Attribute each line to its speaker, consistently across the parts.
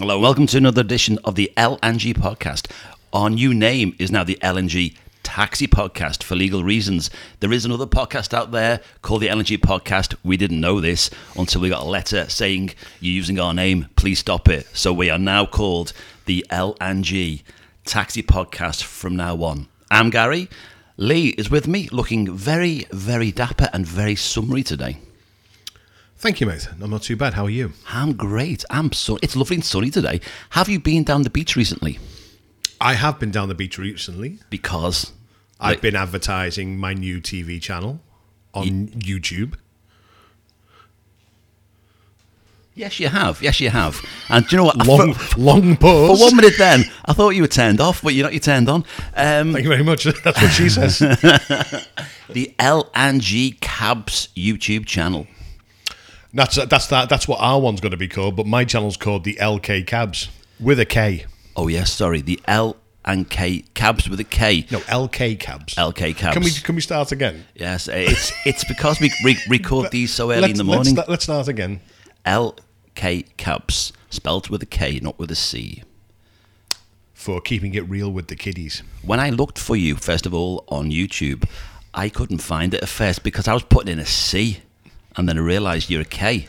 Speaker 1: Hello, welcome to another edition of the LNG podcast. Our new name is now the LNG Taxi Podcast for legal reasons. There is another podcast out there called the LNG Podcast. We didn't know this until we got a letter saying you're using our name. Please stop it. So we are now called the LNG Taxi Podcast from now on. I'm Gary. Lee is with me, looking very, very dapper and very summery today.
Speaker 2: Thank you, mate. I'm not too bad. How are you?
Speaker 1: I'm great. I'm so. It's lovely and sunny today. Have you been down the beach recently?
Speaker 2: I have been down the beach recently.
Speaker 1: Because
Speaker 2: I've been advertising my new TV channel on YouTube.
Speaker 1: yes, you have. Yes, you have. And do you know what?
Speaker 2: Long, long
Speaker 1: for one minute, then I thought you were turned off, but you're not. You're turned on. Um,
Speaker 2: Thank you very much. That's what she says.
Speaker 1: the L and G Cabs YouTube channel.
Speaker 2: That's that's that. That's what our one's going to be called. But my channel's called the LK Cabs with a K.
Speaker 1: Oh yes, sorry. The L and K Cabs with a K.
Speaker 2: No, LK Cabs.
Speaker 1: LK Cabs.
Speaker 2: Can we can we start again?
Speaker 1: Yes, it's it's because we re- record these so early in the morning.
Speaker 2: Let's, let's start again.
Speaker 1: LK Cabs, spelt with a K, not with a C.
Speaker 2: For keeping it real with the kiddies.
Speaker 1: When I looked for you, first of all, on YouTube, I couldn't find it at first because I was putting in a C, and then I realised you're a K.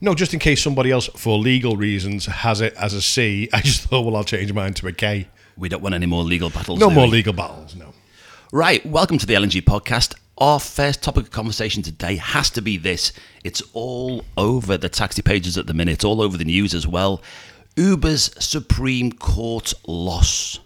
Speaker 2: No, just in case somebody else, for legal reasons, has it as a C. I just thought, well, I'll change mine to a K.
Speaker 1: We don't want any more legal battles.
Speaker 2: No more
Speaker 1: we?
Speaker 2: legal battles. No.
Speaker 1: Right, welcome to the LNG podcast. Our first topic of conversation today has to be this. It's all over the taxi pages at the minute, all over the news as well. Uber's Supreme Court loss.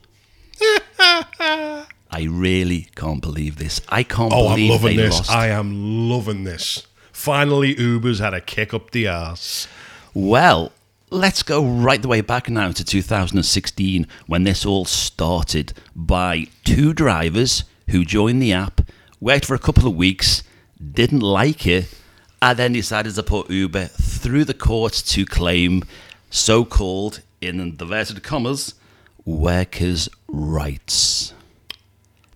Speaker 1: I really can't believe this. I can't
Speaker 2: Oh, I'm
Speaker 1: believe
Speaker 2: loving
Speaker 1: they
Speaker 2: this.
Speaker 1: lost.
Speaker 2: I am loving this. Finally, Uber's had a kick up the ass.
Speaker 1: Well, let's go right the way back now to 2016 when this all started by two drivers who joined the app, worked for a couple of weeks, didn't like it, and then decided to put Uber through the courts to claim so called, in inverted commas, workers' rights.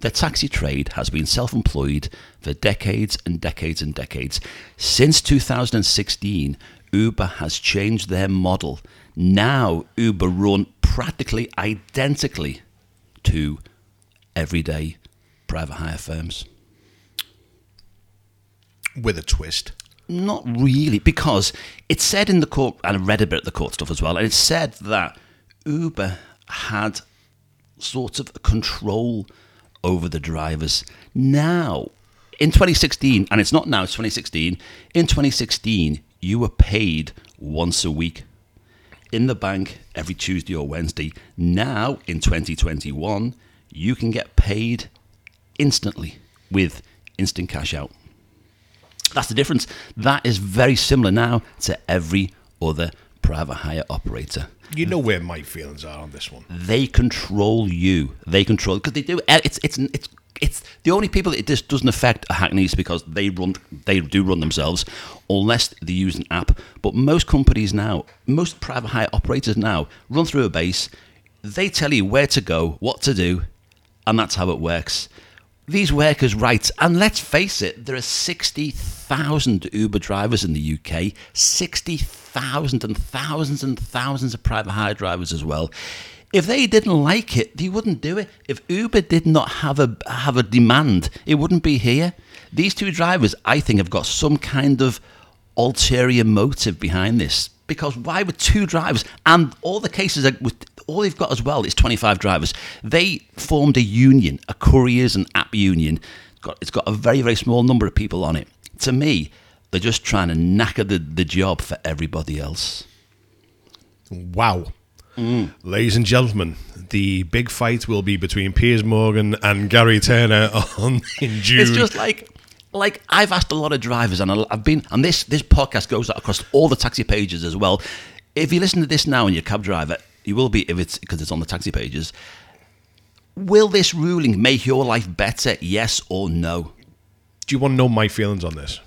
Speaker 1: The taxi trade has been self employed for decades and decades and decades. Since 2016, Uber has changed their model. Now, Uber run practically identically to everyday private hire firms.
Speaker 2: With a twist.
Speaker 1: Not really, because it said in the court, and I read a bit of the court stuff as well, and it said that Uber had sort of control over the drivers. Now, in 2016, and it's not now, it's 2016, in 2016, you were paid once a week in the bank every Tuesday or Wednesday. Now, in 2021, you can get paid instantly with instant cash out. That's the difference. That is very similar now to every other private hire operator.
Speaker 2: You know where my feelings are on this one.
Speaker 1: They control you. They control because they do. eh, It's it's it's it's the only people that it just doesn't affect are Hackneys because they run they do run themselves unless they use an app. But most companies now, most private hire operators now run through a base. They tell you where to go, what to do, and that's how it works. These workers' rights, and let's face it, there are 60,000 Uber drivers in the UK, 60,000 and thousands and thousands of private hire drivers as well. If they didn't like it, they wouldn't do it. If Uber did not have a have a demand, it wouldn't be here. These two drivers, I think, have got some kind of ulterior motive behind this. Because why would two drivers and all the cases with all they've got as well is 25 drivers. They formed a union, a couriers and app union. It's got, it's got a very, very small number of people on it. To me, they're just trying to knacker the, the job for everybody else.
Speaker 2: Wow. Mm. Ladies and gentlemen, the big fight will be between Piers Morgan and Gary Turner on in June.
Speaker 1: It's just like like I've asked a lot of drivers, and I've been, and this this podcast goes out across all the taxi pages as well. If you listen to this now and you're a cab driver, you will be if it's because it's on the taxi pages. Will this ruling make your life better? Yes or no?
Speaker 2: Do you want to know my feelings on this?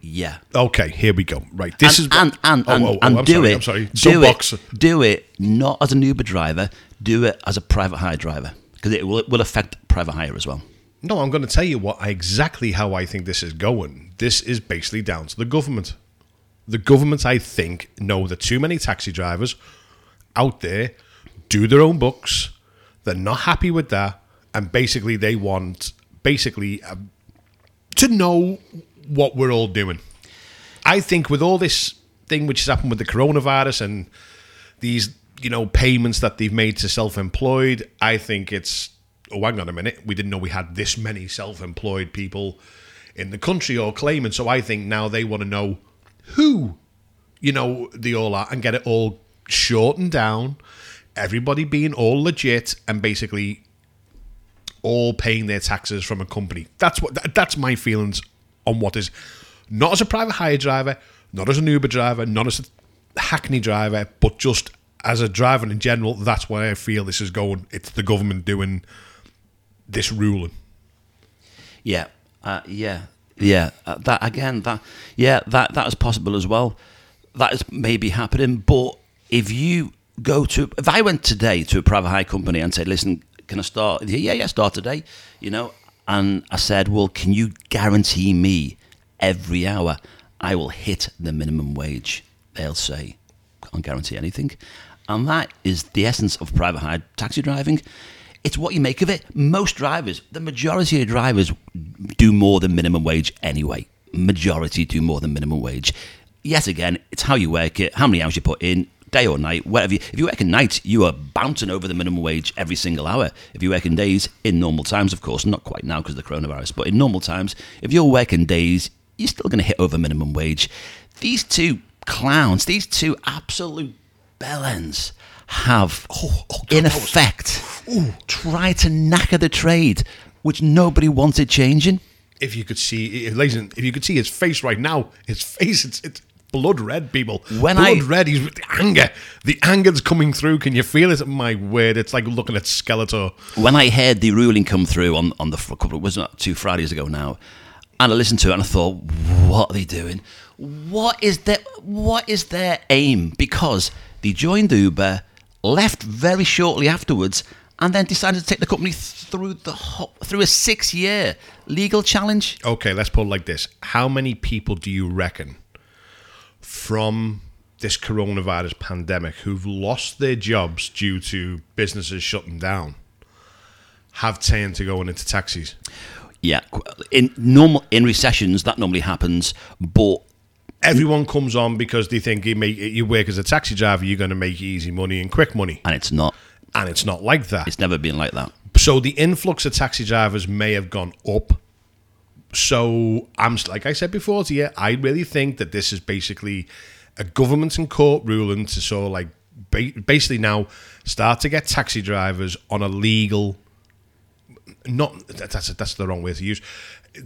Speaker 1: Yeah.
Speaker 2: Okay, here we go. Right, this
Speaker 1: and,
Speaker 2: is
Speaker 1: and and
Speaker 2: Oh,
Speaker 1: and,
Speaker 2: oh, oh,
Speaker 1: and
Speaker 2: I'm
Speaker 1: do
Speaker 2: sorry,
Speaker 1: it.
Speaker 2: I'm sorry.
Speaker 1: Do
Speaker 2: Soapbox.
Speaker 1: it. Do it not as an Uber driver. Do it as a private hire driver because it will, it will affect private hire as well.
Speaker 2: No, I'm going to tell you what exactly how I think this is going. This is basically down to the government. The government, I think, know that too many taxi drivers out there do their own books. They're not happy with that, and basically they want basically uh, to know what we're all doing. I think with all this thing which has happened with the coronavirus and these you know payments that they've made to self-employed, I think it's oh hang on a minute, we didn't know we had this many self-employed people in the country or claiming. So I think now they want to know who you know they all are and get it all shortened down. Everybody being all legit and basically all paying their taxes from a company. That's what that, that's my feelings on what is not as a private hire driver, not as an Uber driver, not as a Hackney driver, but just as a driver in general. That's why I feel this is going. It's the government doing this ruling.
Speaker 1: Yeah, uh, yeah, yeah. Uh, that again, that yeah, that that is possible as well. That is maybe happening, but if you go to, if I went today to a private hire company and said, "Listen, can I start?" Yeah, yeah, start today. You know, and I said, "Well, can you guarantee me every hour I will hit the minimum wage?" They'll say, "Can't guarantee anything," and that is the essence of private hire taxi driving. It's what you make of it. Most drivers, the majority of drivers, do more than minimum wage anyway. Majority do more than minimum wage. Yet again, it's how you work it, how many hours you put in, day or night, whatever. You, if you work at night, you are bouncing over the minimum wage every single hour. If you work in days, in normal times, of course, not quite now because of the coronavirus, but in normal times, if you're working days, you're still going to hit over minimum wage. These two clowns, these two absolute bellends, have,
Speaker 2: Oh, oh,
Speaker 1: in
Speaker 2: that was-
Speaker 1: effect, tried to knacker the trade, which nobody wanted changing.
Speaker 2: If you could see, ladies, if you could see his face right now, his face, it's it's blood red, people.
Speaker 1: When
Speaker 2: blood
Speaker 1: I-
Speaker 2: red, he's the anger. The anger's coming through. Can you feel it? My word, it's like looking at Skeletor.
Speaker 1: when I heard the ruling come through on, on the couple, it was not two Fridays ago now, and I listened to it and I thought, what are they doing? What is their what is their aim? Because they joined Uber, left very shortly afterwards, and then decided to take the company through the ho- through a six year legal challenge.
Speaker 2: Okay, let's put it like this: How many people do you reckon from this coronavirus pandemic who've lost their jobs due to businesses shutting down have turned to going into taxis?
Speaker 1: Yeah, in normal in recessions that normally happens, but
Speaker 2: Everyone comes on because they think you make you work as a taxi driver, you're going to make easy money and quick money,
Speaker 1: and it's not.
Speaker 2: and it's not like that.
Speaker 1: It's never been like that.
Speaker 2: So the influx of taxi drivers may have gone up. So I'm like I said before to you, I really think that this is basically a government and court ruling to sort of like ba- basically now start to get taxi drivers on a legal. Not that's that's the wrong way to use.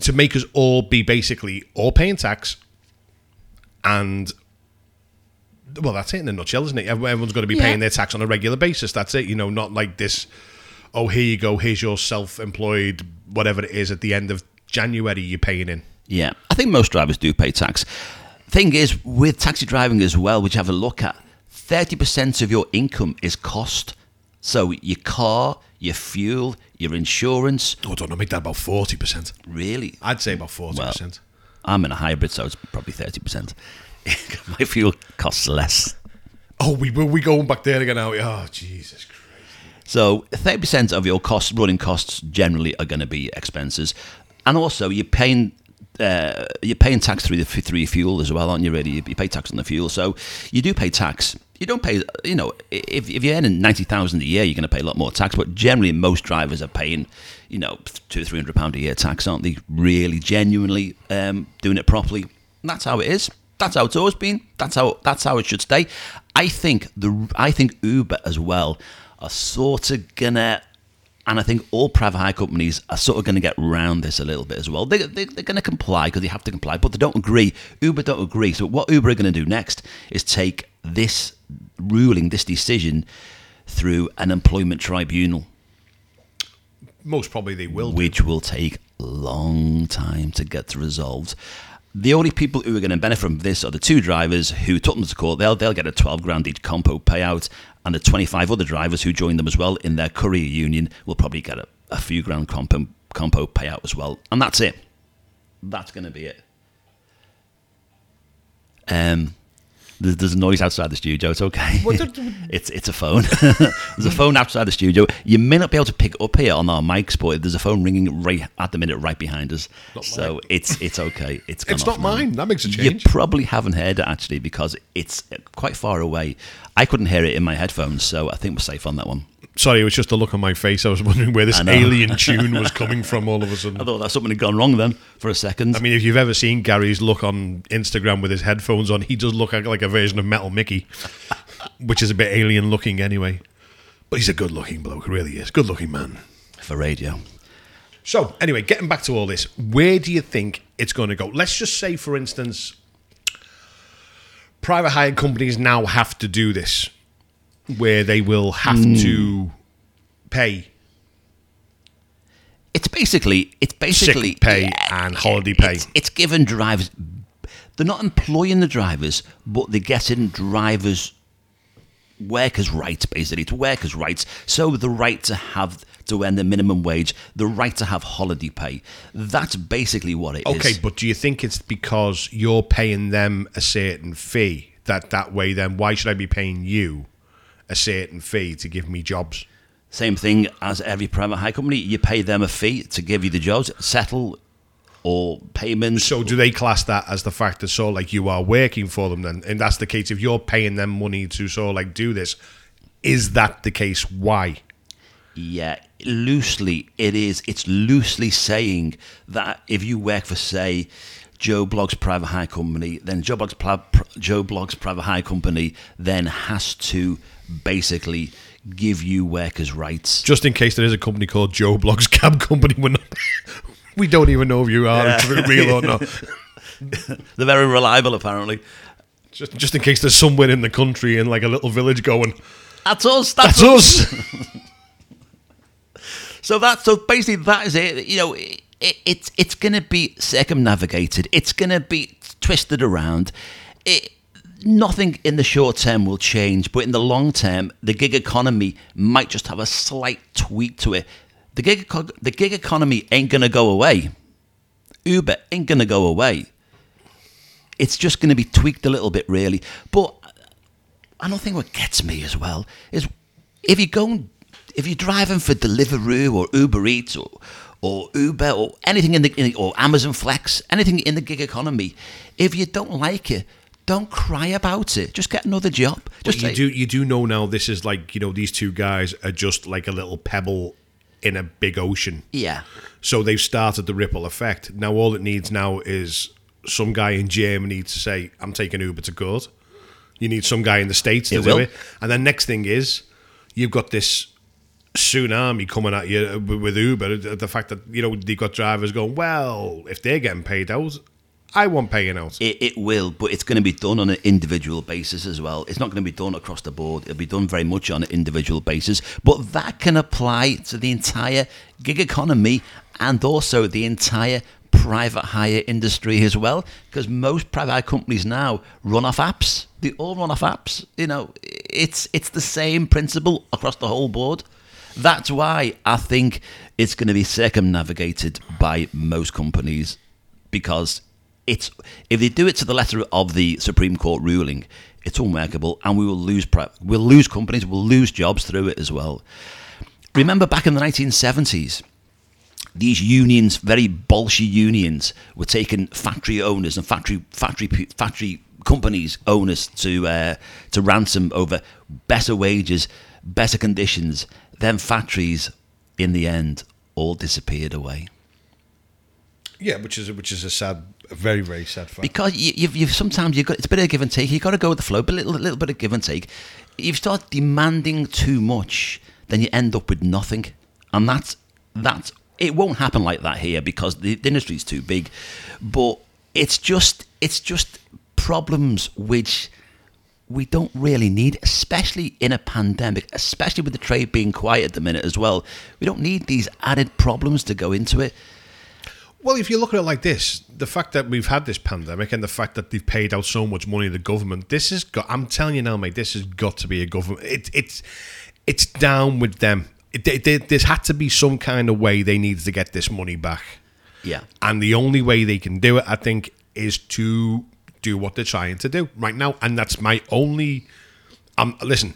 Speaker 2: To make us all be basically all paying tax, and well, that's it in a nutshell, isn't it? Everyone's going to be
Speaker 1: Yeah.
Speaker 2: paying their tax on a regular basis. That's it. You know, not like this. Oh, here you go. Here's your self-employed, whatever it is. At the end of January, you're paying in.
Speaker 1: Yeah, I think most drivers do pay tax. Thing is, with taxi driving as well, which have a look at, 30% of your income is cost. So your car, your fuel, your insurance,
Speaker 2: Oh, I don't know. Make that about forty percent.
Speaker 1: really.
Speaker 2: I'd say about forty percent.
Speaker 1: I'm in a hybrid, so it's probably 30%. My fuel costs less.
Speaker 2: Oh, we were we going back there again now? Oh, Jesus Christ!
Speaker 1: So 30% of your costs, running costs, generally are going to be expenses, and also you're paying. Uh, you're paying tax through the your fuel as well, aren't you? Really, you pay tax on the fuel, so you do pay tax. You don't pay, you know, if, if you're earning ninety thousand a year, you're going to pay a lot more tax. But generally, most drivers are paying, you know, two three hundred pound a year tax, aren't they? Really, genuinely um, doing it properly. That's how it is. That's how it's always been. That's how that's how it should stay. I think the I think Uber as well are sort of gonna, and I think all private hire companies are sort of gonna get round this a little bit as well. They, they, they're gonna comply because they have to comply, but they don't agree. Uber don't agree. So what Uber are gonna do next is take this ruling, this decision, through an employment tribunal,
Speaker 2: Most probably they will. do.
Speaker 1: which will take a long time to get resolved. The only people who are going to benefit from this are the two drivers who took them to court. They'll they'll get a twelve grand each compo payout, and the twenty five other drivers who joined them as well in their courier union will probably get a, a few grand compo compo payout as well, and that's it. That's going to be it. Um, There's, there's a noise outside the studio. It's okay. It's it's a phone. there's a phone outside the studio. You may not be able to pick up here on our mics, but there's a phone ringing right at the minute right behind us. so it's it's okay. It's
Speaker 2: It's not
Speaker 1: now.
Speaker 2: mine. That makes a change.
Speaker 1: You probably haven't heard it actually because it's quite far away. I couldn't hear it in my headphones, so I think we're safe on that one.
Speaker 2: Sorry, it was just a look on my face. I was wondering where this alien tune was coming from all of a sudden.
Speaker 1: I thought that something had gone wrong then for a second.
Speaker 2: I mean, if you've ever seen Gary's look on Instagram with his headphones on, he does look like, a version of Metal Mickey, which is a bit alien looking anyway. But he's a good looking bloke, really is. Good looking man.
Speaker 1: for radio.
Speaker 2: So, anyway, getting back to all this, where do you think it's going to go? Let's just say, for instance, private hire companies now have to do this, where they will have hmm. to pay
Speaker 1: It's basically it's basically
Speaker 2: sick pay and holiday pay.
Speaker 1: It's, it's given drivers. They're not employing the drivers, but they're getting drivers workers' rights. Basically, it's workers' rights. So the right to have to earn the minimum wage, the right to have holiday pay. That's basically what it is.
Speaker 2: Okay, but do you think it's because you're paying them a certain fee that that way? Then why should I be paying you a certain fee to give me jobs?
Speaker 1: Same thing as every private hire company. You pay them a fee to give you the jobs, settle or payments.
Speaker 2: So do they class that as the fact that so like you are working for them then? And that's the case. If you're paying them money to so like do this, is that the case? Why?
Speaker 1: Yeah, loosely it is. It's loosely saying that if you work for, say, Joe Blogg's private hire company, then Joe pr- Joe Blogg's private hire company then has to basically give you workers' rights.
Speaker 2: Just in case there is a company called Joe Blogs Cab Company, we're not, we don't even know if you are real or not.
Speaker 1: They're very reliable, apparently.
Speaker 2: Just, just in case there's somewhere in the country in like a little village going,
Speaker 1: That's us. That's,
Speaker 2: that's
Speaker 1: us.
Speaker 2: us.
Speaker 1: So that so basically that is it. You know, it, it, it's it's going to be circumnavigated. It's going to be twisted around. It, nothing in the short term will change, but in the long term, the gig economy might just have a slight tweak to it. The gig the gig economy ain't going to go away. Uber ain't going to go away. It's just going to be tweaked a little bit, really. But I don't think what gets me as well is if you go if you're driving for Deliveroo or Uber Eats or or Uber or anything in the in, or Amazon Flex, anything in the gig economy, if you don't like it, don't cry about it. Just get another job. Just
Speaker 2: you
Speaker 1: say,
Speaker 2: do you do know now this is like you know these two guys are just like a little pebble in a big ocean.
Speaker 1: yeah,
Speaker 2: So they've started the ripple effect. Now all it needs now is some guy in Germany to say, "I'm taking Uber to court." You need some guy in the states to
Speaker 1: It
Speaker 2: do
Speaker 1: will.
Speaker 2: it, and then next thing is you've got this tsunami coming at you with Uber. The fact that you know they've got drivers going, "Well, if they're getting paid out, I want paying out."
Speaker 1: It, it will, but it's going to be done on an individual basis as well. It's not going to be done across the board. It'll be done very much on an individual basis. But that can apply to the entire gig economy and also the entire private hire industry as well. Because most private hire companies now run off apps. They all run off apps. You know, it's it's the same principle across the whole board. That's why I think it's going to be circumnavigated by most companies because it's if they do it to the letter of the Supreme Court ruling, it's unworkable, and we will lose we'll lose companies, we'll lose jobs through it as well. Remember back in the 1970s, these unions, very bolshy unions, were taking factory owners and factory factory factory companies owners to uh, to ransom over better wages, better conditions. Then factories, in the end, all disappeared away.
Speaker 2: Yeah, which is which is a sad, a very very sad fact.
Speaker 1: because you, you've, you've sometimes you've got it's a bit of give and take. You've got to go with the flow, but a little, little bit of give and take. If you start demanding too much, then you end up with nothing, and that's that's it. Won't happen like that here because the, the industry is too big. But it's just it's just problems which we don't really need, especially in a pandemic, especially with the trade being quiet at the minute as well. We don't need these added problems to go into it.
Speaker 2: Well, if you look at it like this, the fact that we've had this pandemic and the fact that they've paid out so much money to the government, this has got. I'm telling you now, mate, this has got to be a government. It, it's it's down with them. It, they, they, there's had to be some kind of way they need to get this money back,
Speaker 1: Yeah.
Speaker 2: and the only way they can do it, I think, is to do what they're trying to do right now, and that's my only. Um, listen,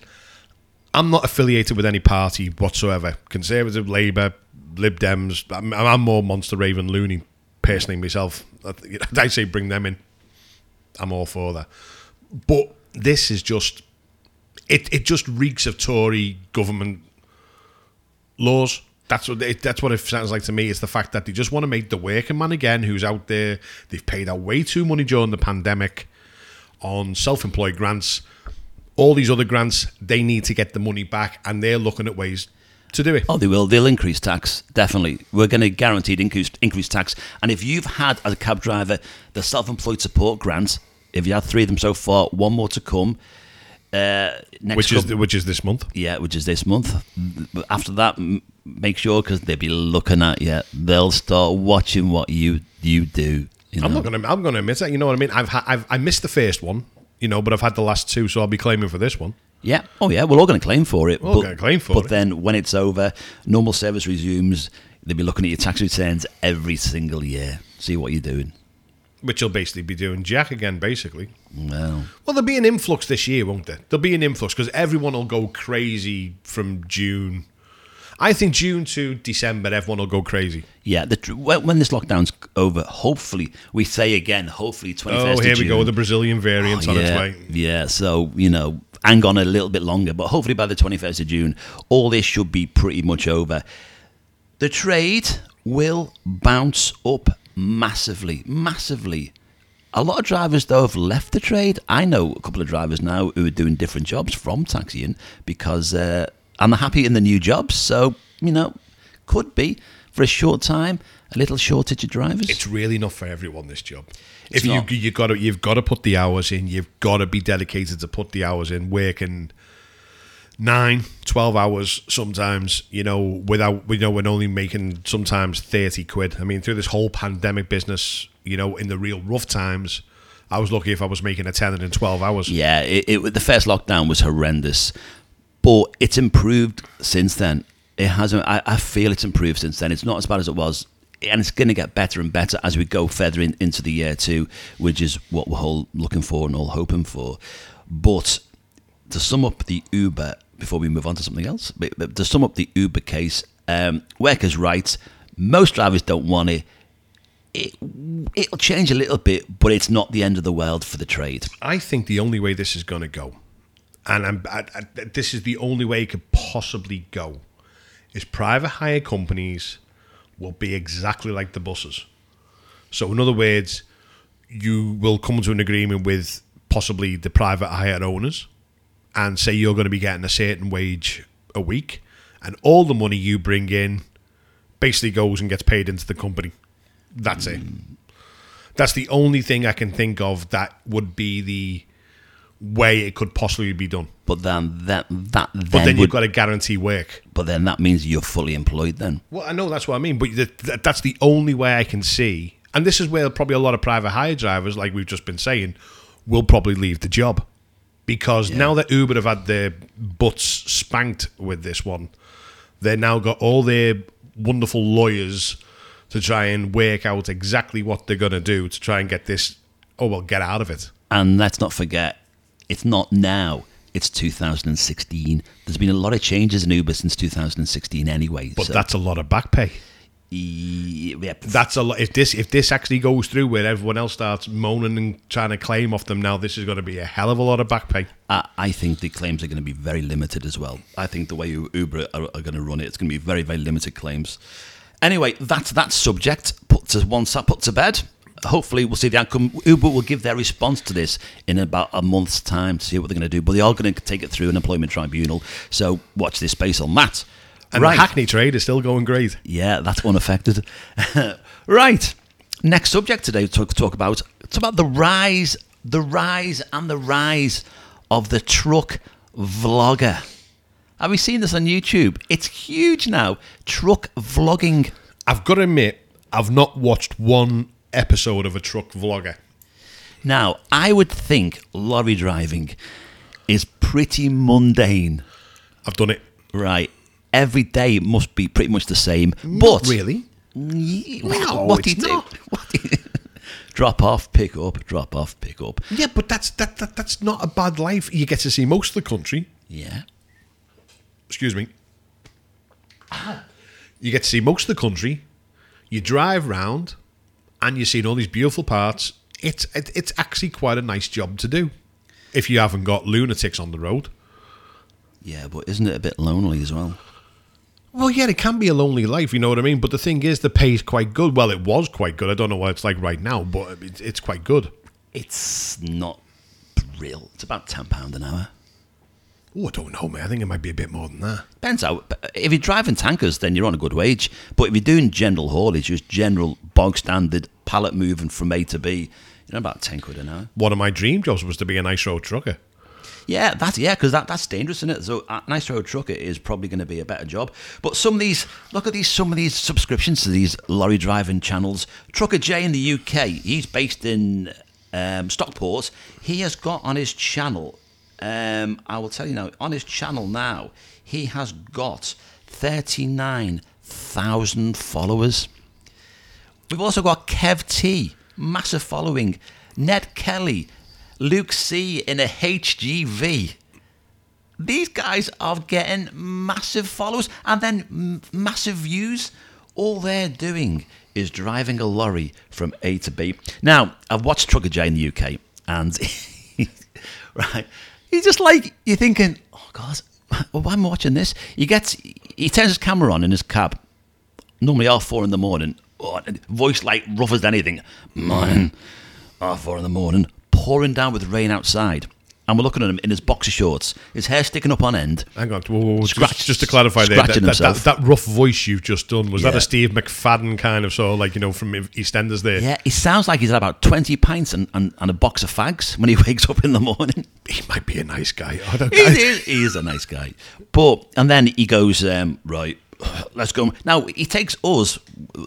Speaker 2: I'm not affiliated with any party whatsoever. Conservative, Labour, Lib Dems. I'm, I'm more Monster Raving Loony personally myself. I say bring them in. I'm all for that. But this is just it. It just reeks of Tory government laws. That's what it, that's what it sounds like to me. It's the fact that they just want to make the working man again, who's out there. They've paid out way too money during the pandemic on self-employed grants. All these other grants, they need to get the money back, and they're looking at ways to do it.
Speaker 1: Oh, they will. They'll increase tax. Definitely. We're going to guaranteed increase increase tax. And if you've had as a cab driver the self-employed support grant, if you had three of them so far, one more to come. Uh, next
Speaker 2: which is
Speaker 1: couple-
Speaker 2: which is this month.
Speaker 1: yeah, which is this month. After that, m- make sure because they'll be looking at you. They'll start watching what you you do. You know?
Speaker 2: I'm not gonna. I'm gonna admit it. You know what I mean? I've ha- I've I missed the first one. You know, but I've had the last two, so I'll be claiming for this one.
Speaker 1: Yeah. Oh, yeah. We're all going to claim for it.
Speaker 2: We're all
Speaker 1: but,
Speaker 2: gonna claim for
Speaker 1: But
Speaker 2: it.
Speaker 1: then when it's over, normal service resumes. They'll be looking at your tax returns every single year. See what you're doing.
Speaker 2: Which will basically be doing Jack again, basically.
Speaker 1: Well,
Speaker 2: Well, there'll be an influx this year, won't there? There'll be an influx because everyone will go crazy from June. I think June to December, everyone will go crazy.
Speaker 1: yeah. The, when, when this lockdown's over, hopefully we say again. Hopefully, 21st
Speaker 2: Oh,
Speaker 1: of
Speaker 2: here we go. The Brazilian variant's
Speaker 1: Oh,
Speaker 2: on its
Speaker 1: yeah,
Speaker 2: way.
Speaker 1: Yeah, so, you know, hang on a little bit longer, but hopefully by the 21st of June, all this should be pretty much over. The trade will bounce up massively, massively. A lot of drivers, though, have left the trade. I know a couple of drivers now who are doing different jobs from taxiing because, uh, they're happy in the new jobs. So, you know, could be for a short time a little shortage of drivers.
Speaker 2: It's really not for everyone. This job.
Speaker 1: It's
Speaker 2: if you
Speaker 1: not.
Speaker 2: you got to you've got to put the hours in. You've got to be dedicated to put the hours in. Working nine, 12 hours sometimes. You know, without you know, we're only making sometimes thirty quid. I mean, through this whole pandemic business, you know, in the real rough times, I was lucky if I was making a ten in twelve hours.
Speaker 1: Yeah, it, it, the first lockdown was horrendous, but it's improved since then. It hasn't. I, I feel it's improved since then. It's not as bad as it was, and it's going to get better and better as we go further in, into the year two, which is what we're all looking for and all hoping for. But to sum up the Uber before we move on to something else, but, but to sum up the Uber case, um, workers' rights. Most drivers don't want it. It it'll change a little bit, but it's not the end of the world for the trade.
Speaker 2: I think the only way this is going to go, and I, I, this is the only way it could possibly go, is private hire companies will be exactly like the buses. So, in other words, you will come to an agreement with possibly the private hire owners and say you're going to be getting a certain wage a week, and all the money you bring in basically goes and gets paid into the company. That's it. That's the only thing I can think of that would be the way it could possibly be done.
Speaker 1: But then that that then,
Speaker 2: But then,
Speaker 1: would,
Speaker 2: you've got to guarantee work.
Speaker 1: but then that means you're fully employed then.
Speaker 2: Well, I know that's what I mean, but th- th- that's the only way I can see. And this is where probably a lot of private hire drivers, like we've just been saying, will probably leave the job. Because now that Uber have had their butts spanked with this one, they've now got all their wonderful lawyers to try and work out exactly what they're going to do to try and get this, oh, well, get out of it.
Speaker 1: And let's not forget, it's not now. It's 2016. There's been a lot of changes in Uber since 2016 anyway.
Speaker 2: But
Speaker 1: so,
Speaker 2: that's a lot of back pay.
Speaker 1: Yeah,
Speaker 2: That's a lot. If this if this actually goes through, where everyone else starts moaning and trying to claim off them, now this is going to be a hell of a lot of back pay.
Speaker 1: I, I think the claims are going to be very limited as well. I think the way Uber are, are going to run it, it's going to be very, very limited claims. Anyway, that's that subject put to one side, put to bed. Hopefully, we'll see the outcome. Uber will give their response to this in about a month's time to see what they're going to do. But they are going to take it through an employment tribunal. So watch this space on that.
Speaker 2: And
Speaker 1: right.
Speaker 2: the Hackney trade is still going great.
Speaker 1: Yeah, that's unaffected. right. Next subject today to talk about. It's about the rise, the rise and the rise of the truck vlogger. Have you seen this on YouTube? It's huge now. Truck vlogging.
Speaker 2: I've got to admit, I've not watched one episode of a truck vlogger.
Speaker 1: Now, I would think lorry driving is pretty mundane,
Speaker 2: I've done it.
Speaker 1: right? Every day must be pretty much the same. but
Speaker 2: really.
Speaker 1: Ye-
Speaker 2: No,
Speaker 1: what do
Speaker 2: it's not.
Speaker 1: What drop off, pick up, drop off, pick up.
Speaker 2: Yeah, but that's that, that that's not a bad life. You get to see most of the country.
Speaker 1: Yeah.
Speaker 2: Excuse me. You get to see most of the country. You drive round, and you're seeing all these beautiful parts. It's it, it's actually quite a nice job to do, if you haven't got lunatics on the road.
Speaker 1: Yeah, but isn't it a bit lonely as well?
Speaker 2: Well, yeah, it can be a lonely life, you know what I mean. But the thing is, the pay's quite good. Well, it was quite good. I don't know what it's like right now, but it's, it's quite good.
Speaker 1: It's not real. It's about ten pound an hour.
Speaker 2: Oh, I don't know, man. I think it might be a bit more than that.
Speaker 1: Depends how. If you're driving tankers, then you're on a good wage. But if you're doing general haulage, just general bog standard pallet moving from A to B, you know about ten quid an hour.
Speaker 2: One of my dream jobs was to be an ice road trucker.
Speaker 1: Yeah, that's yeah, because that, that's dangerous, isn't it? So a nice road trucker is probably going to be a better job. But some of these, look at these, some of these subscriptions to these lorry driving channels. Trucker J in the UK, he's based in um, Stockport. He has got on his channel. Um, I will tell you now, on his channel now, he has got thirty nine thousand followers. We've also got Kev T, massive following. Ned Kelly, Luke C in a HGV. These guys are getting massive followers and then massive views. All they're doing is driving a lorry from A to B. Now, I've watched Trucker J in the UK, and right, he's just like you're thinking, oh God, why am I watching this? He gets, he turns his camera on in his cab, normally half four in the morning, oh, voice like rough as anything. Morning, half four in the morning, pouring down with rain outside. And we're looking at him in his boxer shorts, his hair sticking up on end.
Speaker 2: Hang on, whoa, whoa, whoa,
Speaker 1: Scratch-
Speaker 2: just, just to clarify there, that,
Speaker 1: scratching
Speaker 2: that, that, that rough voice you've just done, was that a Steve McFadden kind of sort of like, you know, from EastEnders there?
Speaker 1: Yeah, he sounds like he's had about 20 pints and, and, and a box of fags when he wakes up in the morning.
Speaker 2: He might be a nice guy. I don't
Speaker 1: he, is, he is a nice guy. But, and then he goes, um, right, let's go. Now, he takes us,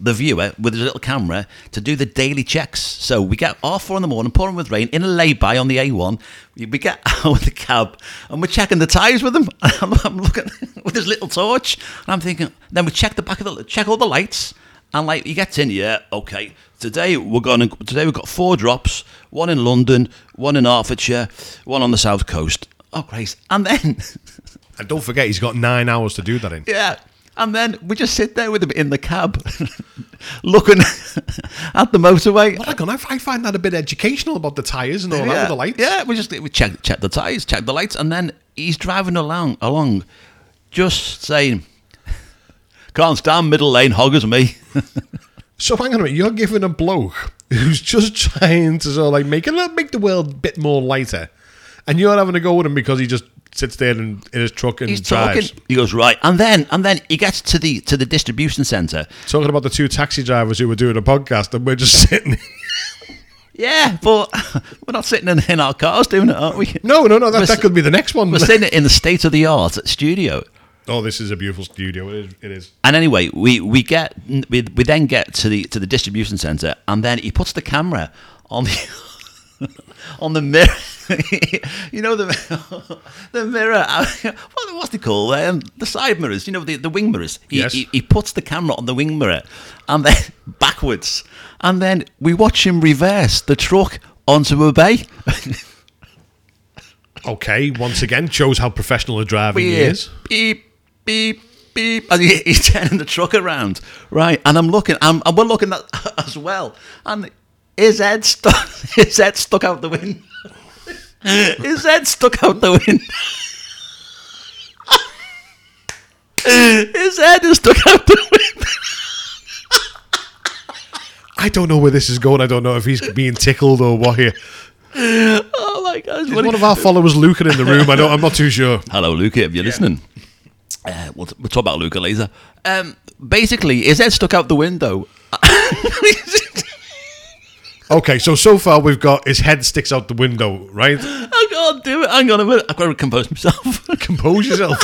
Speaker 1: the viewer, with his little camera to do the daily checks. So we get half four in the morning, pouring with rain, in a lay-by on the A1. We get out of the cab and we're checking the tyres with him. I'm, I'm looking with his little torch. And I'm thinking, then we check the back of the, check all the lights. And like he gets in, yeah, okay. Today we're going to today we've got four drops, one in London, one in Hertfordshire, one on the south coast. Oh, great! And then,
Speaker 2: And don't forget, he's got nine hours to do that in.
Speaker 1: yeah, and then we just sit there with him in the cab, looking at the motorway.
Speaker 2: On, I, I find that a bit educational about the tyres and all that with the lights.
Speaker 1: Yeah, we just we check check the tires, check the lights, and then he's driving along along, just saying, "Can't stand middle lane hoggers me."
Speaker 2: So hang on a minute, you're giving a bloke who's just trying to sort of like make it make the world a bit more lighter, and you're having to go with him because he just sits there in, in his truck and
Speaker 1: He's
Speaker 2: drives.
Speaker 1: talking. He goes right, and then and then he gets to the to the distribution center.
Speaker 2: Talking about the two taxi drivers who were doing a podcast, and we're just sitting.
Speaker 1: Yeah, but we're not sitting in, in our cars doing it, aren't we?
Speaker 2: no, no, no, that,
Speaker 1: We're
Speaker 2: that could be the next one.
Speaker 1: We're sitting in the state of the art studio.
Speaker 2: Oh, this is a beautiful studio. It is. It is.
Speaker 1: And anyway, we, we get we, we then get to the to the distribution center, and then he puts the camera on the on the mirror. you know the the mirror. What what's they called? Um, the side mirrors. You know the, the wing mirrors. He,
Speaker 2: Yes.
Speaker 1: he, he puts the camera on the wing mirror, and then backwards, and then we watch him reverse the truck onto a bay.
Speaker 2: Okay, once again, shows how professional a driver he is.
Speaker 1: beep, beep, beep. And he, he's turning the truck around, right? And I'm looking, I'm, and we're looking at as well. And his head stuck, his head stuck out the window. his head stuck out the window. his head is stuck out the window.
Speaker 2: I don't know where this is going. I don't know if he's being tickled or what here.
Speaker 1: Oh my God!
Speaker 2: Is one of our followers Luca in the room? I don't, I'm not too sure.
Speaker 1: Hello, Luca, if you're listening. Uh, we'll, we'll talk about Luca later. Um, basically, his head stuck out the window.
Speaker 2: Okay, so so far we've got his head sticks out the window, right?
Speaker 1: I can't do it. Hang on a minute. I've got to compose myself.
Speaker 2: Compose yourself.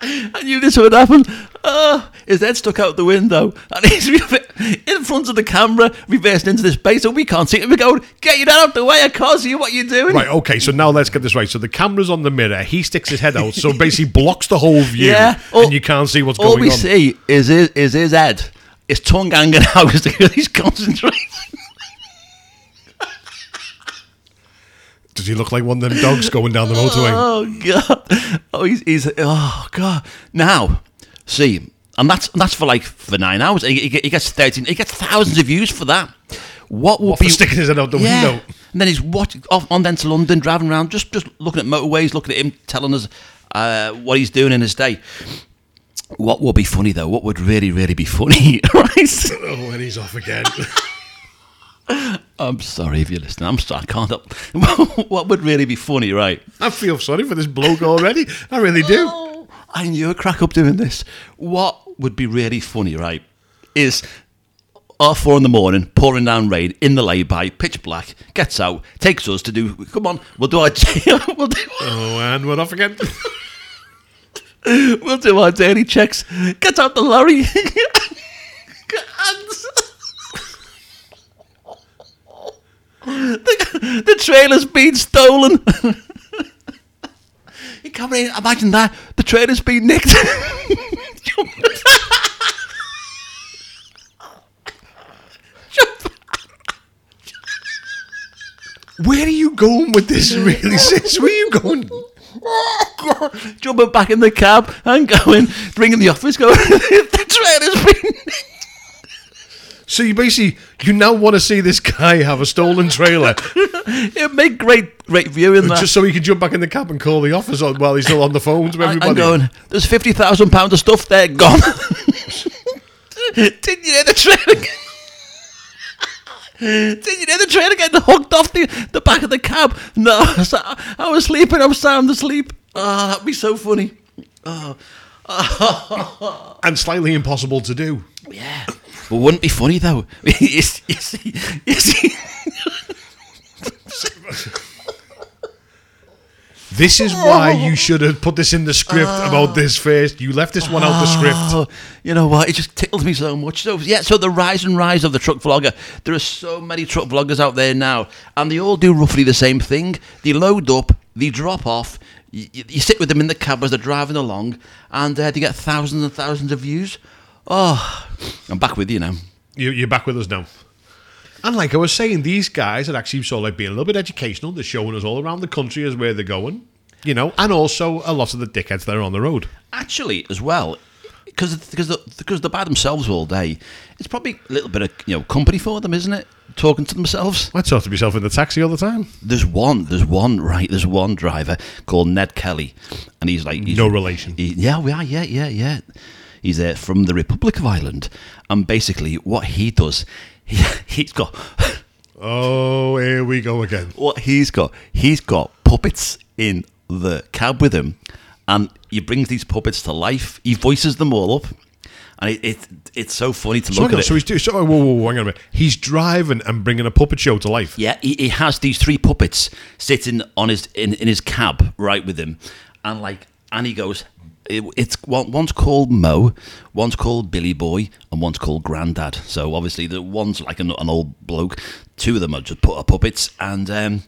Speaker 1: I knew this would happen. Uh, his head stuck out the window, and he's in front of the camera, reversed into this base, so we can't see it. We go, get head out of the way. I can't see what you're doing.
Speaker 2: right, okay, so now let's get this right. So the camera's on the mirror, he sticks his head out, so basically blocks the whole view,
Speaker 1: Yeah. All-
Speaker 2: and you can't see what's going.
Speaker 1: All
Speaker 2: going
Speaker 1: we
Speaker 2: on.
Speaker 1: see is his, is his head, is tongue hanging out because the he's concentrating.
Speaker 2: Does he look like one of them dogs going down the motorway?
Speaker 1: Oh god! Oh, he's, he's oh god! Now, see, and that's that's for like for nine hours. He, he gets thirteen. He gets thousands of views for that. What would
Speaker 2: what
Speaker 1: be
Speaker 2: sticking his head out the
Speaker 1: yeah.
Speaker 2: window?
Speaker 1: And then he's watching off on then to London, driving around, just just looking at motorways, looking at him, telling us uh, what he's doing in his day. What would be funny though? What would really, really be funny, right?
Speaker 2: Oh, and he's off again.
Speaker 1: I'm sorry if you're listening. I'm sorry, I can't help. what would really be funny, right?
Speaker 2: I feel sorry for this bloke already. I really do.
Speaker 1: Oh, I knew a crack up doing this. What would be really funny, right, is half four in the morning, pouring down rain in the lay-by, pitch black, gets out, takes us to do. Come on, we'll do our we'll do,
Speaker 2: Oh, and we're off again.
Speaker 1: we'll do our daily checks. Get out the lorry. the, the trailer's been stolen. you can't really imagine that. The trailer's been nicked.
Speaker 2: Where are you going with this, really, sis? Where are you going?
Speaker 1: Jumping back in the cab and going, ringing the office, going, the trailer's been.
Speaker 2: So you basically, you now want to see this guy have a stolen trailer
Speaker 1: It'd make great, great viewing that.
Speaker 2: just so he can jump back in the cab and call the office on while he's still on the phone to everybody.
Speaker 1: I'm going, there's £50,000 of stuff there gone. Didn't you hear the trailer? Didn't you hear the trailer getting hooked off the, the back of the cab? No, I was, sleeping, I was sound asleep. Oh, ah, that'd be so funny. Oh,
Speaker 2: and slightly impossible to do.
Speaker 1: yeah. But wouldn't be funny though? you see, you see.
Speaker 2: This is why you should have put this in the script about this first. You left this one out the script.
Speaker 1: Oh, you know what? It just tickles me so much. So yeah, so the rise and rise of the truck vlogger. There are so many truck vloggers out there now, and they all do roughly the same thing. They load up, they drop off. You, you sit with them in the cab as they're driving along, and uh, they get thousands and thousands of views. Oh, I'm back with you now.
Speaker 2: You, you're back with us now. And like I was saying, these guys are actually sort of like being a little bit educational. They're showing us all around the country as where they're going, you know, and also a lot of the dickheads that are on the road.
Speaker 1: Actually, as well, because because because they're by themselves all day. It's probably a little bit of you know company for them, isn't it? Talking to themselves.
Speaker 2: I talk to myself in the taxi all the time.
Speaker 1: There's one. There's one. Right. There's one driver called Ned Kelly, and he's like he's,
Speaker 2: No relation.
Speaker 1: he- yeah, we are. Yeah, yeah, yeah. He's uh, from the Republic of Ireland, and basically what he does, he, he's got
Speaker 2: Oh, here we go again.
Speaker 1: what he's got. He's got puppets in the cab with him, and he brings these puppets to life. He voices them all up, and it, it it's so funny to
Speaker 2: So,
Speaker 1: look
Speaker 2: on,
Speaker 1: at
Speaker 2: so
Speaker 1: it.
Speaker 2: he's doing. So, whoa, whoa, whoa, hang on a minute. He's driving and bringing a puppet show to life.
Speaker 1: Yeah, he, he has these three puppets sitting on his in, in his cab right with him, and like and he goes, it, it's one, one's called Mo, one's called Billy Boy, and one's called Grandad. So obviously the one's like an, an old bloke. Two of them are just put puppets, and um,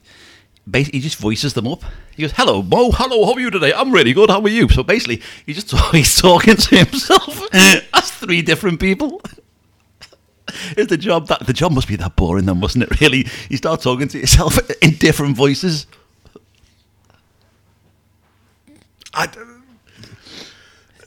Speaker 1: basically he just voices them up. He goes, "Hello, Mo. Hello, how are you today? I'm really good. How are you?" So basically, he just he's talking to himself as three different people. Is the job that the job must be that boring then, mustn't it? Really, you start talking to yourself in different voices.
Speaker 2: I,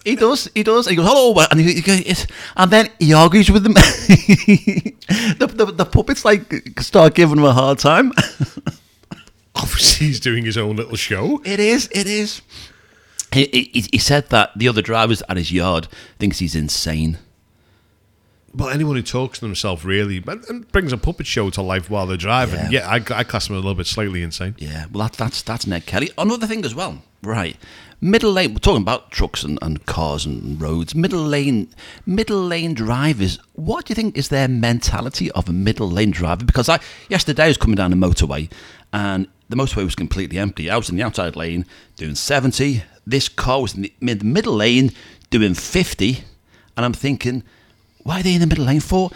Speaker 1: He does, he does. He goes, "Hello," and he, he goes, and then he argues with them. the, the the puppets like start giving him a hard time.
Speaker 2: obviously, he's doing his own little show.
Speaker 1: it is, it is. He, he, he said that the other drivers at his yard thinks he's insane.
Speaker 2: Well, anyone who talks to themselves really and, and brings a puppet show to life while they're driving,
Speaker 1: Yeah.
Speaker 2: yeah, I, I class them a little bit slightly insane.
Speaker 1: Yeah, well, that's that's that's Ned Kelly. Another thing as well, right? Middle lane. We're talking about trucks and, and cars and roads. Middle lane, middle lane drivers. What do you think is their mentality of a middle lane driver? Because I yesterday I was coming down the motorway, and the motorway was completely empty. I was in the outside lane doing seventy. This car was in the mid middle lane doing fifty, and I'm thinking, why are they in the middle lane for?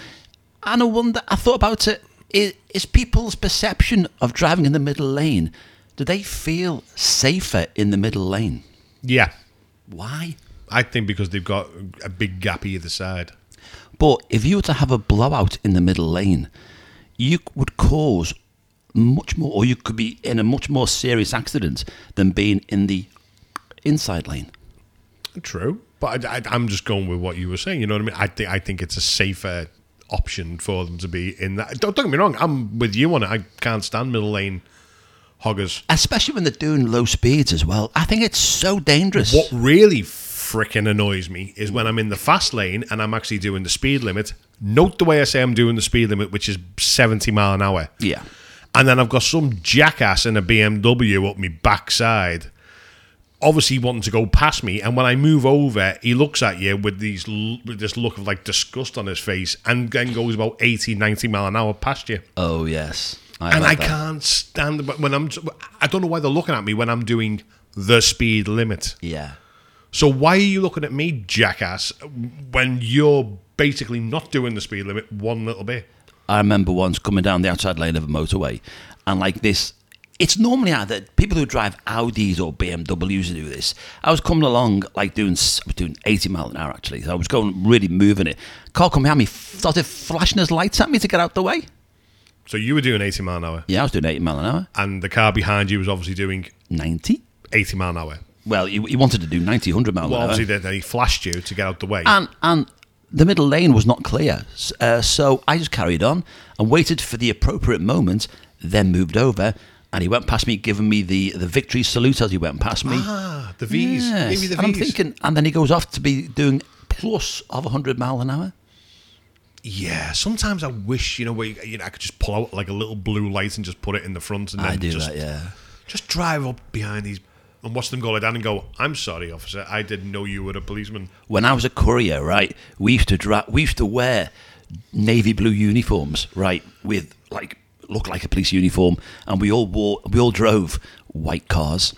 Speaker 1: And I wonder. I thought about it. Is, is people's perception of driving in the middle lane? Do they feel safer in the middle lane?
Speaker 2: Yeah,
Speaker 1: Why?
Speaker 2: I think because they've got a big gap either side.
Speaker 1: But if you were to have a blowout in the middle lane, you would cause much more, or you could be in a much more serious accident than being in the inside lane.
Speaker 2: True, but I, am just going with what you were saying. You know what I mean? I think I think it's a safer option for them to be in that. Don't, don't get me wrong. I'm with you on it. I can't stand middle lane hoggers.
Speaker 1: Especially when they're doing low speeds as well. I think it's so dangerous.
Speaker 2: What really freaking annoys me is when I'm in the fast lane and I'm actually doing the speed limit. Note the way I say I'm doing the speed limit, which is 70 mile an hour.
Speaker 1: Yeah.
Speaker 2: And then I've got some jackass in a BMW up my backside, obviously wanting to go past me. And when I move over, he looks at you with these with this look of like disgust on his face, and then goes about 80, 90 mile an hour past you.
Speaker 1: Oh yes.
Speaker 2: I and I that. can't stand But when I'm. I don't know why they're looking at me when I'm doing the speed limit.
Speaker 1: Yeah.
Speaker 2: So why are you looking at me, jackass, when you're basically not doing the speed limit one little bit?
Speaker 1: I remember once coming down the outside lane of a motorway, and like this, it's normally either people who drive Audis or BMWs who do this. I was coming along like doing I was doing 80 mile an hour actually. So I was going really moving it. Car coming behind me started flashing his lights at me to get out the way.
Speaker 2: So you were doing 80 mile an hour?
Speaker 1: Yeah, I was doing 80 mile an hour.
Speaker 2: And the car behind you was obviously doing
Speaker 1: 90?
Speaker 2: 80 mile an hour.
Speaker 1: Well, he, he wanted to do 90, 100 mile
Speaker 2: well,
Speaker 1: an hour.
Speaker 2: obviously, then he flashed you to get out the way.
Speaker 1: And, and the middle lane was not clear. Uh, so I just carried on and waited for the appropriate moment, then moved over. And he went past me, giving me the, the victory salute as he went past me.
Speaker 2: Ah, the V's.
Speaker 1: Yes.
Speaker 2: Maybe the V's.
Speaker 1: And I'm thinking, and then he goes off to be doing plus of 100 mile an hour.
Speaker 2: Yeah, sometimes I wish you know where you, you know, I could just pull out like a little blue light and just put it in the front and then
Speaker 1: I do
Speaker 2: just,
Speaker 1: that. Yeah,
Speaker 2: just drive up behind these and watch them go like that and go, "I'm sorry, officer, I didn't know you were a policeman."
Speaker 1: When I was a courier, right, we used to dra- we used to wear navy blue uniforms, right, with like look like a police uniform, and we all wore we all drove white cars.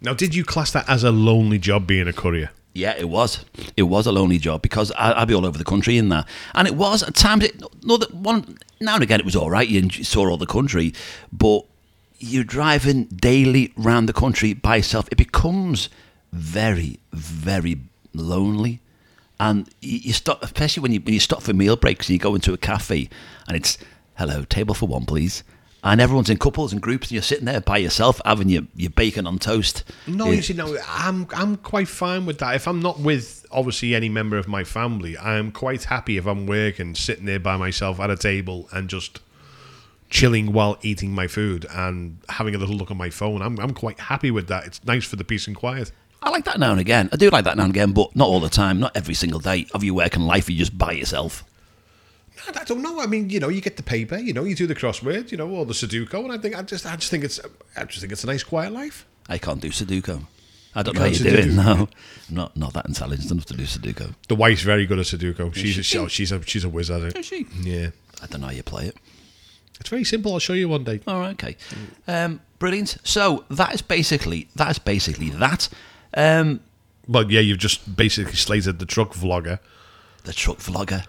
Speaker 2: Now, did you class that as a lonely job being a courier?
Speaker 1: Yeah, it was. It was a lonely job because I, would be all over the country in that, and it was at times. It, no, that one now and again it was all right. You saw all the country, but you're driving daily round the country by yourself. It becomes very, very lonely, and you, you stop, especially when you when you stop for meal breaks and you go into a cafe, and it's hello, table for one, please and everyone's in couples and groups, and you're sitting there by yourself having your, your bacon on toast.
Speaker 2: No, you see, no, I'm I'm quite fine with that. If I'm not with obviously any member of my family, I am quite happy if I'm working, sitting there by myself at a table and just chilling while eating my food and having a little look on my phone. I'm I'm quite happy with that. It's nice for the peace and quiet.
Speaker 1: I like that now and again. I do like that now and again, but not all the time, not every single day of your working life. You just by yourself.
Speaker 2: I don't know. I mean, you know, you get the paper, you know, you do the crossword, you know, or the Sudoku, and I think I just, I just think it's, I just think it's a nice, quiet life.
Speaker 1: I can't do Sudoku. I don't you know how you do it. No, I'm not not that intelligent enough to do Sudoku.
Speaker 2: The wife's very good at Sudoku. She's a, she? she's a she's a whiz at it.
Speaker 1: Is she?
Speaker 2: Yeah.
Speaker 1: I don't know how you play it.
Speaker 2: It's very simple. I'll show you one day.
Speaker 1: All right. Okay. Um, brilliant. So that is basically that is basically that. Um,
Speaker 2: well, yeah, you've just basically slated the truck vlogger.
Speaker 1: The truck vlogger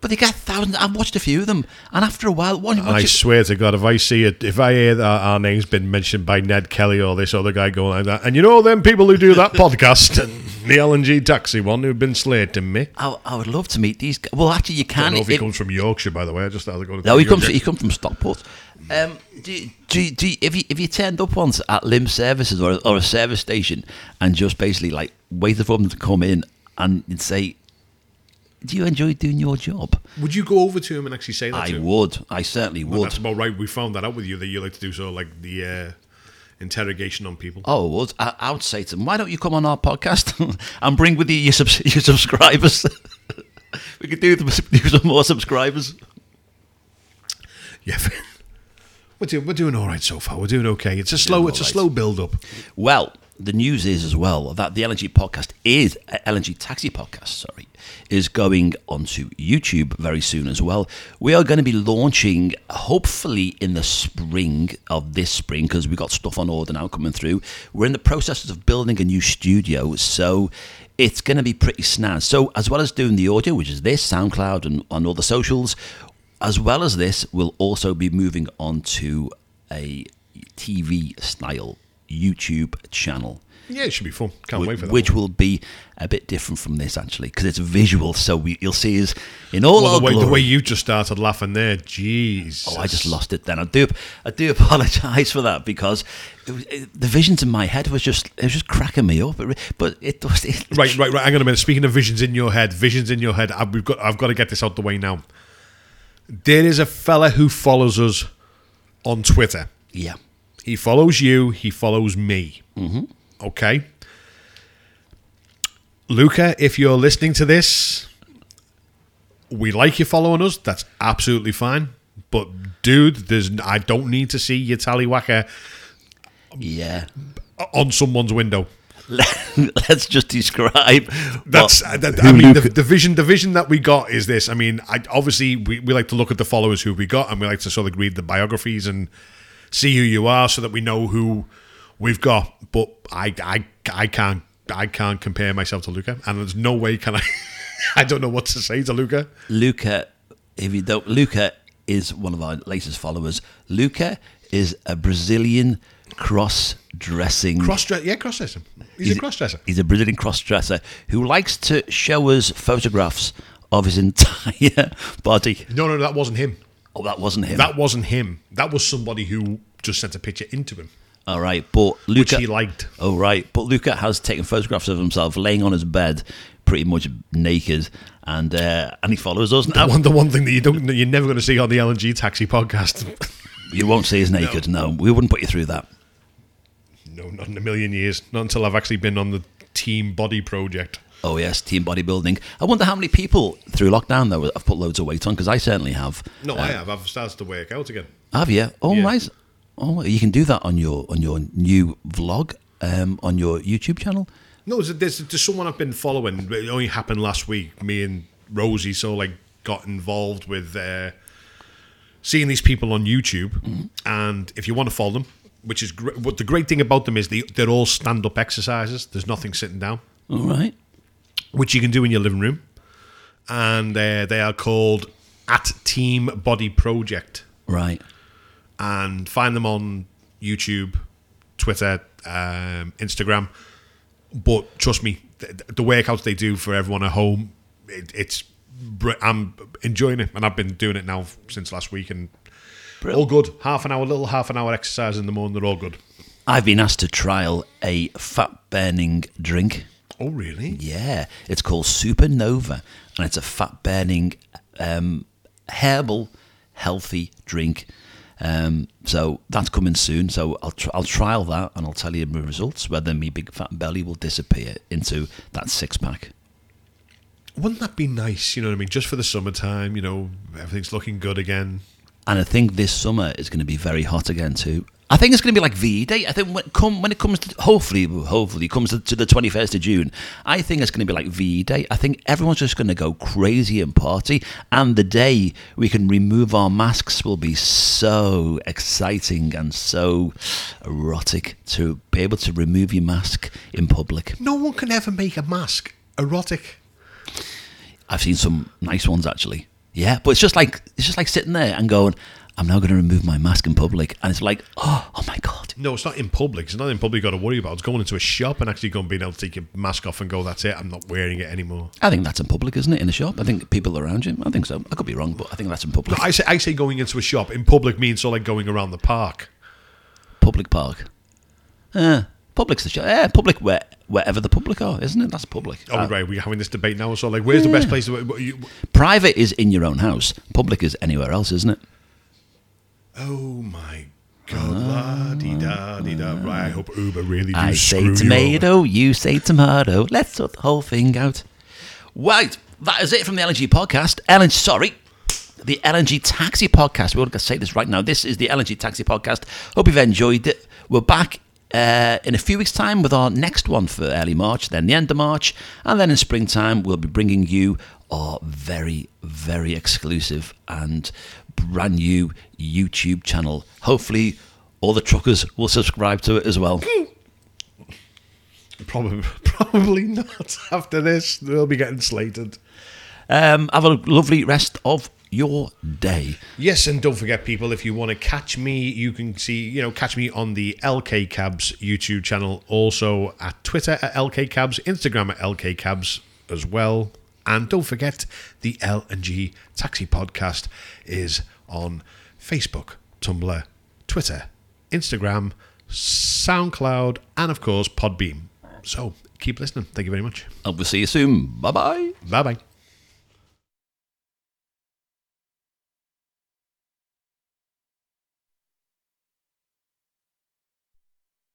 Speaker 1: but they get thousands. I've watched a few of them, and after a while, one.
Speaker 2: I you, swear to God, if I see it, if I hear that our name's been mentioned by Ned Kelly or this other guy going like that, and you know them people who do that podcast and the LNG taxi one who've been slating me.
Speaker 1: I, I would love to meet these. guys. Well, actually, you can. I
Speaker 2: don't know if he comes from Yorkshire, by the way. I just thought going
Speaker 1: to. No, he comes. He comes from Stockport. Um, do, do, do, if you if you turned up once at Lymm Services or, or a service station and just basically like waited for them to come in and say, do you enjoy doing your job?
Speaker 2: Would you go over to him and actually say that?
Speaker 1: I
Speaker 2: to him?
Speaker 1: would. I certainly
Speaker 2: well,
Speaker 1: would.
Speaker 2: That's about right. We found that out with you that you like to do so, like the uh, interrogation on people.
Speaker 1: Oh, I would. I, I, would say to them, "Why don't you come on our podcast and bring with you your, subs- your subscribers? we could do, the, do some more subscribers."
Speaker 2: Yeah, we're doing, we're doing all right so far. We're doing okay. It's a slow. It's right. a slow build up.
Speaker 1: Well, the news is as well that the LNG podcast is uh, LNG Taxi podcast. Sorry, is going onto YouTube very soon as well. We are going to be launching hopefully in the spring of this spring because we've got stuff on order now coming through. We're in the process of building a new studio, so it's going to be pretty snaz. So as well as doing the audio, which is this SoundCloud and on all the socials, as well as this, we'll also be moving on to a TV style YouTube channel.
Speaker 2: Yeah, it should be fun. Can't wait for that.
Speaker 1: which will be a bit different from this actually because it's visual. So we, you'll see us in all
Speaker 2: well,
Speaker 1: our
Speaker 2: the way,
Speaker 1: glory.
Speaker 2: the way you just started laughing there, jeez.
Speaker 1: Oh, I just lost it then. I do, I do apologise for that because it was, it, the visions in my head was just, it was just cracking me up. It, but it was, it,
Speaker 2: Right, right, right. Hang on a minute. Speaking of visions in your head, visions in your head. I've, we've got. I've got to get this out the way now. There is a fella who follows us on Twitter.
Speaker 1: yeah,
Speaker 2: He follows you. He follows me. Mm-hmm. Okay. Luca, if you're listening to this, we like you following us. That's absolutely fine. But dude, there's I don't need to see your tallywhacker
Speaker 1: yeah.
Speaker 2: on someone's window.
Speaker 1: Let's just describe.
Speaker 2: That's
Speaker 1: what-
Speaker 2: uh, that, I mean the, the vision. The vision that we got is this. I mean, I, obviously we, we like to look at the followers who we got, and we like to sort of read the biographies and see who you are, so that we know who we've got. But I I I can't I can't compare myself to Luca, and there's no way can I. I don't know what to say to Luca.
Speaker 1: Luca, if you don't, Luca is one of our latest followers. Luca is a Brazilian cross-dressing.
Speaker 2: Cross dress, yeah, cross dresser. He's, a cross dresser.
Speaker 1: He's a Brazilian cross-dresser who likes to show us photographs of his entire body.
Speaker 2: No, no, that wasn't him.
Speaker 1: Oh, that wasn't him.
Speaker 2: That wasn't him. That was somebody who just sent a picture into him,
Speaker 1: All right, but
Speaker 2: which
Speaker 1: Luca.
Speaker 2: he liked.
Speaker 1: Oh right, but Luca has taken photographs of himself laying on his bed, pretty much naked, and uh, and he follows us.
Speaker 2: The
Speaker 1: Now
Speaker 2: one, the one thing that you don't, that you're never going to see on the LNG Taxi podcast.
Speaker 1: you won't see us naked. No. we wouldn't put you through that.
Speaker 2: No, not in a million years. Not until I've actually been on the Team Body project.
Speaker 1: Oh yes, team bodybuilding. I wonder how many people through lockdown though have put loads of weight on because I certainly have.
Speaker 2: No, I have. I've started to work out again.
Speaker 1: Have you? Oh
Speaker 2: Yeah.
Speaker 1: nice. Oh, you can do that on your on your new vlog um, on your YouTube channel.
Speaker 2: No, there's, there's, someone I've been following. It only happened last week. Me and Rosie so like got involved with uh, seeing these people on YouTube. And if you want to follow them, which is great, what the great thing about them is they, they're all stand up exercises. There's nothing sitting down.
Speaker 1: All right.
Speaker 2: Which you can do in your living room. And uh, they are called at Team Body Project.
Speaker 1: Right.
Speaker 2: And find them on YouTube, Twitter, um, Instagram. But trust me, the, the workouts they do for everyone at home, it, it's I'm enjoying it, and I've been doing it now since last week, and all good. Half an hour, little half an hour exercise in the morning, they're all good.
Speaker 1: I've been asked to trial a fat burning drink.
Speaker 2: Oh, really?
Speaker 1: Yeah, it's called Supernova, and it's a fat burning um, herbal healthy drink. Um, so that's coming soon. So I'll tr- I'll trial that, and I'll tell you my results whether my big fat belly will disappear into that six pack.
Speaker 2: Wouldn't that be nice? You know what I mean? Just for the summertime, you know, everything's looking good again.
Speaker 1: And I think this summer is going to be very hot again too. I think it's going to be like V Day. I think when, come, when it comes to hopefully hopefully it comes to, to the twenty first of June, I think it's going to be like V Day. I think everyone's just going to go crazy and party, and the day we can remove our masks will be so exciting and so erotic to be able to remove your mask in public.
Speaker 2: No one can ever make a mask erotic.
Speaker 1: I've seen some nice ones actually. Yeah, but it's just like it's just like sitting there and going, I'm now going to remove my mask in public, and it's like, oh, oh my god.
Speaker 2: No, it's not in public. It's not in public you got to worry about. It's going into a shop and actually going being able to take your mask off and go, that's it, I'm not wearing it anymore.
Speaker 1: I think that's in public, isn't it? In a shop, I think people around you. I think so. I could be wrong, but I think that's in public.
Speaker 2: No, I say, I say going into a shop. In public means so like going around the park.
Speaker 1: Public park. Uh, public's the shop. Yeah, public where wherever the public are, isn't it? That's public.
Speaker 2: Oh,
Speaker 1: Uh,
Speaker 2: right, we're having this debate now. So, like, where's the best place to. You,
Speaker 1: Private is in your own house. Public is anywhere else, isn't it?
Speaker 2: Oh, my God. La di da di da. Right, I hope Uber really do
Speaker 1: I
Speaker 2: screw
Speaker 1: say
Speaker 2: you
Speaker 1: tomato, you, say tomato. Let's sort the whole thing out. Right, that is it from the LNG podcast. Ellen, sorry. The LNG Taxi Podcast. We're going to say this right now. This is the LNG Taxi Podcast. Hope you've enjoyed it. We're back uh, in a few weeks' time with our next one for early March, then the end of March, and then in springtime we'll be bringing you our very, very exclusive and brand new YouTube channel. Hopefully, all the truckers will subscribe to it as well.
Speaker 2: Probably, probably not. After this, they'll be getting slated.
Speaker 1: Um, have a lovely rest of your day.
Speaker 2: Yes, and don't forget, people, if you want to catch me, you can see, you know, catch me on the LK Cabs YouTube channel, also at Twitter at LK Cabs, Instagram at LK Cabs as well. And don't forget, the L and G Taxi Podcast is on Facebook, Tumblr, Twitter, Instagram, SoundCloud, and of course, Podbean. So keep listening. Thank you very much.
Speaker 1: And we'll see you soon. Bye bye.
Speaker 2: Bye bye.